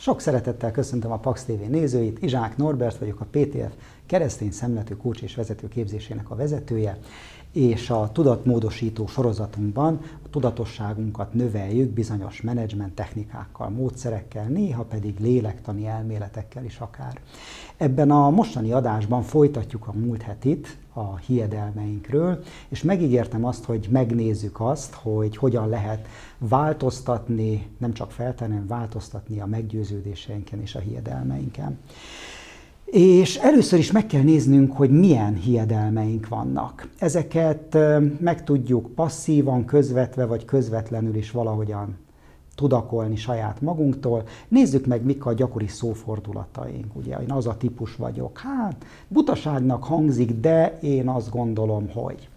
Sok szeretettel köszöntöm a Pax TV nézőit, Izsák Norbert vagyok, a PTF keresztény szemletű kócs és vezető képzésének a vezetője, és a tudatmódosító sorozatunkban a tudatosságunkat növeljük bizonyos menedzsment technikákkal, módszerekkel, néha pedig lélektani elméletekkel is akár. Ebben a mostani adásban folytatjuk a múlt hetit a hiedelmeinkről, és megígértem azt, hogy megnézzük azt, hogy hogyan lehet változtatni, nem csak feltenni, változtatni a meggyőződéseinken és a hiedelmeinken. És először is meg kell néznünk, hogy milyen hiedelmeink vannak. Ezeket meg tudjuk passzívan, közvetve vagy közvetlenül is valahogyan tudakolni saját magunktól. Nézzük meg, mik a gyakori szófordulataink. Ugye, én az a típus vagyok. Hát, butaságnak hangzik, de én azt gondolom, hogy.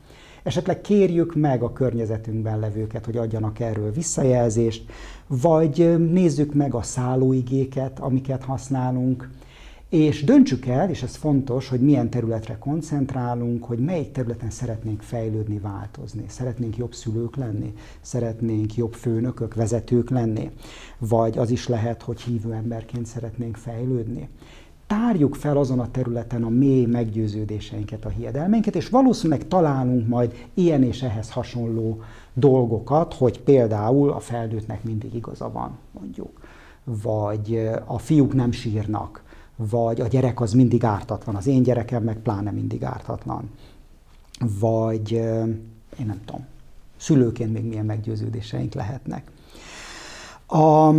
Esetleg kérjük meg a környezetünkben levőket, hogy adjanak erről visszajelzést, vagy nézzük meg a szállóigéket, amiket használunk, és döntsük el, és ez fontos, hogy milyen területre koncentrálunk, hogy melyik területen szeretnénk fejlődni, változni. Szeretnénk jobb szülők lenni, szeretnénk jobb főnökök, vezetők lenni, vagy az is lehet, hogy hívő emberként szeretnénk fejlődni. Tárjuk fel azon a területen a mély meggyőződéseinket, a hiedelmeinket, és valószínűleg találunk majd ilyen és ehhez hasonló dolgokat, hogy például a felnőttnek mindig igaza van, mondjuk, vagy a fiúk nem sírnak, vagy a gyerek az mindig ártatlan, az én gyerekem meg pláne mindig ártatlan. Vagy én nem tudom, szülőként még milyen meggyőződéseink lehetnek. A,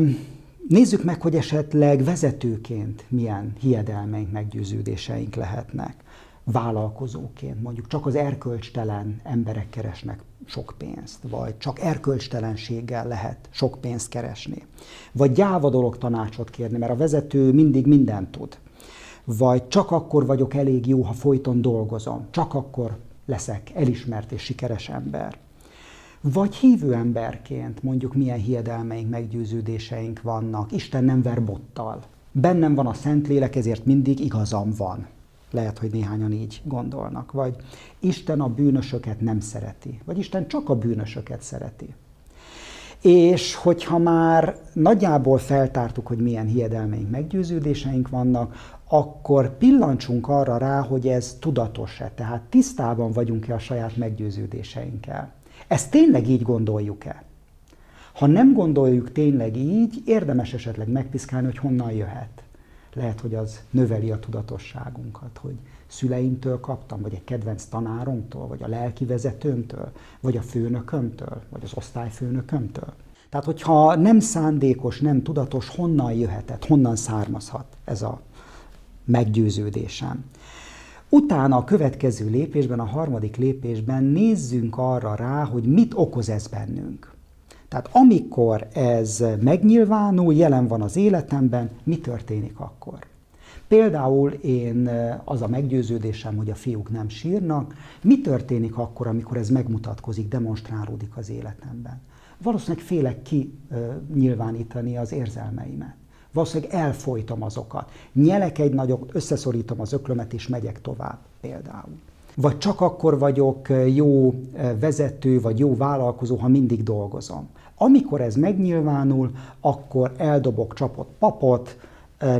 nézzük meg, hogy esetleg vezetőként milyen hiedelmeink, meggyőződéseink lehetnek. Vállalkozóként, mondjuk csak az erkölcstelen emberek keresnek sok pénzt, vagy csak erkölcstelenséggel lehet sok pénzt keresni. Vagy gyáva dolog tanácsot kérni, mert a vezető mindig mindent tud. Vagy csak akkor vagyok elég jó, ha folyton dolgozom, csak akkor leszek elismert és sikeres ember. Vagy hívő emberként mondjuk milyen hiedelmeink, meggyőződéseink vannak. Isten nem ver bottal. Bennem van a Szentlélek, ezért mindig igazam van. Lehet, hogy néhányan így gondolnak. Vagy Isten a bűnösöket nem szereti. Vagy Isten csak a bűnösöket szereti. És hogyha már nagyjából feltártuk, hogy milyen hiedelmeink, meggyőződéseink vannak, akkor pillancsunk arra rá, hogy ez tudatos-e, tehát tisztában vagyunk-e a saját meggyőződéseinkkel. Ezt tényleg így gondoljuk-e? Ha nem gondoljuk tényleg így, érdemes esetleg megpiszkálni, hogy honnan jöhet lehet, hogy az növeli a tudatosságunkat, hogy szüleimtől kaptam, vagy egy kedvenc tanáromtól, vagy a lelki vezetőmtől, vagy a főnökömtől, vagy az osztályfőnökömtől. Tehát, hogyha nem szándékos, nem tudatos, honnan jöhetett, honnan származhat ez a meggyőződésem. Utána a következő lépésben, a harmadik lépésben nézzünk arra rá, hogy mit okoz ez bennünk. Tehát amikor ez megnyilvánul, jelen van az életemben, mi történik akkor? Például én az a meggyőződésem, hogy a fiúk nem sírnak, mi történik akkor, amikor ez megmutatkozik, demonstrálódik az életemben? Valószínűleg félek ki nyilvánítani az érzelmeimet. Valószínűleg elfolytom azokat. Nyelek egy nagyot, összeszorítom az öklömet és megyek tovább például. Vagy csak akkor vagyok jó vezető, vagy jó vállalkozó, ha mindig dolgozom. Amikor ez megnyilvánul, akkor eldobok csapott papot,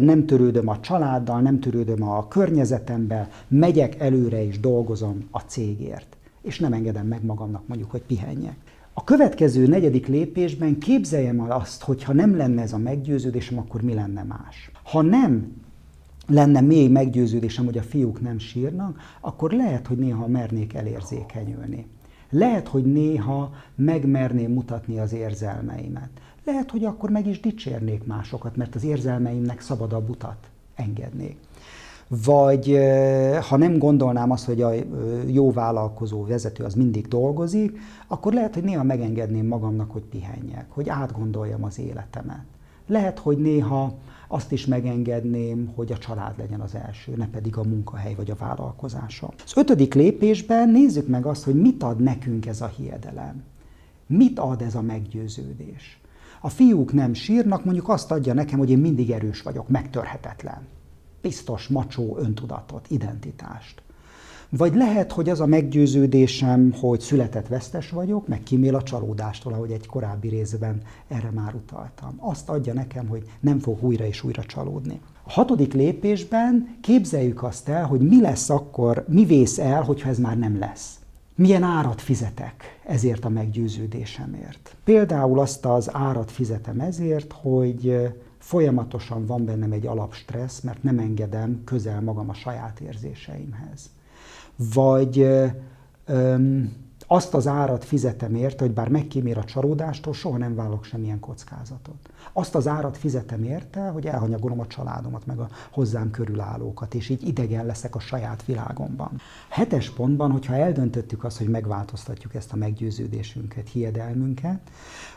nem törődöm a családdal, nem törődöm a környezetemmel, megyek előre és dolgozom a cégért. És nem engedem meg magamnak mondjuk, hogy pihenjek. A következő negyedik lépésben képzeljem el azt, hogy ha nem lenne ez a meggyőződésem, akkor mi lenne más. Ha nem lenne mély meggyőződésem, hogy a fiúk nem sírnak, akkor lehet, hogy néha mernék elérzékenyülni. Lehet, hogy néha megmerném mutatni az érzelmeimet. Lehet, hogy akkor meg is dicsérnék másokat, mert az érzelmeimnek szabadabb utat engednék. Vagy ha nem gondolnám azt, hogy a jó vállalkozó vezető az mindig dolgozik, akkor lehet, hogy néha megengedném magamnak, hogy pihenjek, hogy átgondoljam az életemet. Lehet, hogy néha azt is megengedném, hogy a család legyen az első, ne pedig a munkahely vagy a vállalkozása. Az ötödik lépésben nézzük meg azt, hogy mit ad nekünk ez a hiedelem. Mit ad ez a meggyőződés? A fiúk nem sírnak, mondjuk azt adja nekem, hogy én mindig erős vagyok, megtörhetetlen. Biztos, macsó öntudatot, identitást. Vagy lehet, hogy az a meggyőződésem, hogy született vesztes vagyok, meg kimél a csalódástól, ahogy egy korábbi részben erre már utaltam. Azt adja nekem, hogy nem fog újra és újra csalódni. A hatodik lépésben képzeljük azt el, hogy mi lesz akkor, mi vész el, hogyha ez már nem lesz. Milyen árat fizetek ezért a meggyőződésemért? Például azt az árat fizetem ezért, hogy folyamatosan van bennem egy alapstressz, mert nem engedem közel magam a saját érzéseimhez. Vagy öm, azt az árat fizetem érte, hogy bár megkímér a csalódástól, soha nem vállalok semmilyen kockázatot. Azt az árat fizetem érte, hogy elhanyagolom a családomat, meg a hozzám körülállókat, és így idegen leszek a saját világomban. Hetes pontban, hogyha eldöntöttük azt, hogy megváltoztatjuk ezt a meggyőződésünket, hiedelmünket,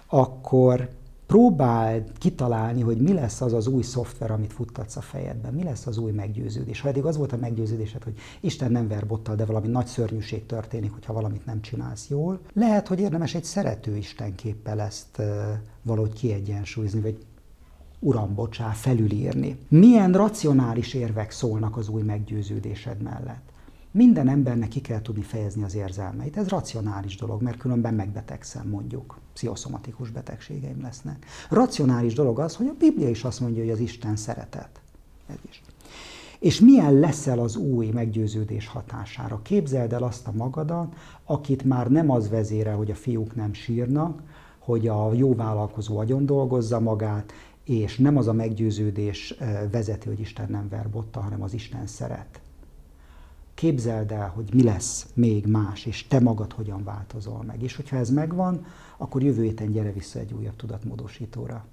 akkor próbáld kitalálni, hogy mi lesz az az új szoftver, amit futtatsz a fejedben, mi lesz az új meggyőződés. Ha eddig az volt a meggyőződésed, hogy Isten nem ver de valami nagy szörnyűség történik, hogyha valamit nem csinálsz jól, lehet, hogy érdemes egy szerető Istenképpel ezt valahogy kiegyensúlyozni, vagy uram, bocsá, felülírni. Milyen racionális érvek szólnak az új meggyőződésed mellett? Minden embernek ki kell tudni fejezni az érzelmeit. Ez racionális dolog, mert különben megbetegszem, mondjuk. Pszichoszomatikus betegségeim lesznek. Racionális dolog az, hogy a Biblia is azt mondja, hogy az Isten szeretet. Ez is. És milyen leszel az új meggyőződés hatására? Képzeld el azt a magadat, akit már nem az vezére, hogy a fiúk nem sírnak, hogy a jó vállalkozó agyon dolgozza magát, és nem az a meggyőződés eh, vezeti, hogy Isten nem ver botta, hanem az Isten szeret képzeld el, hogy mi lesz még más, és te magad hogyan változol meg. És hogyha ez megvan, akkor jövő héten gyere vissza egy újabb tudatmódosítóra.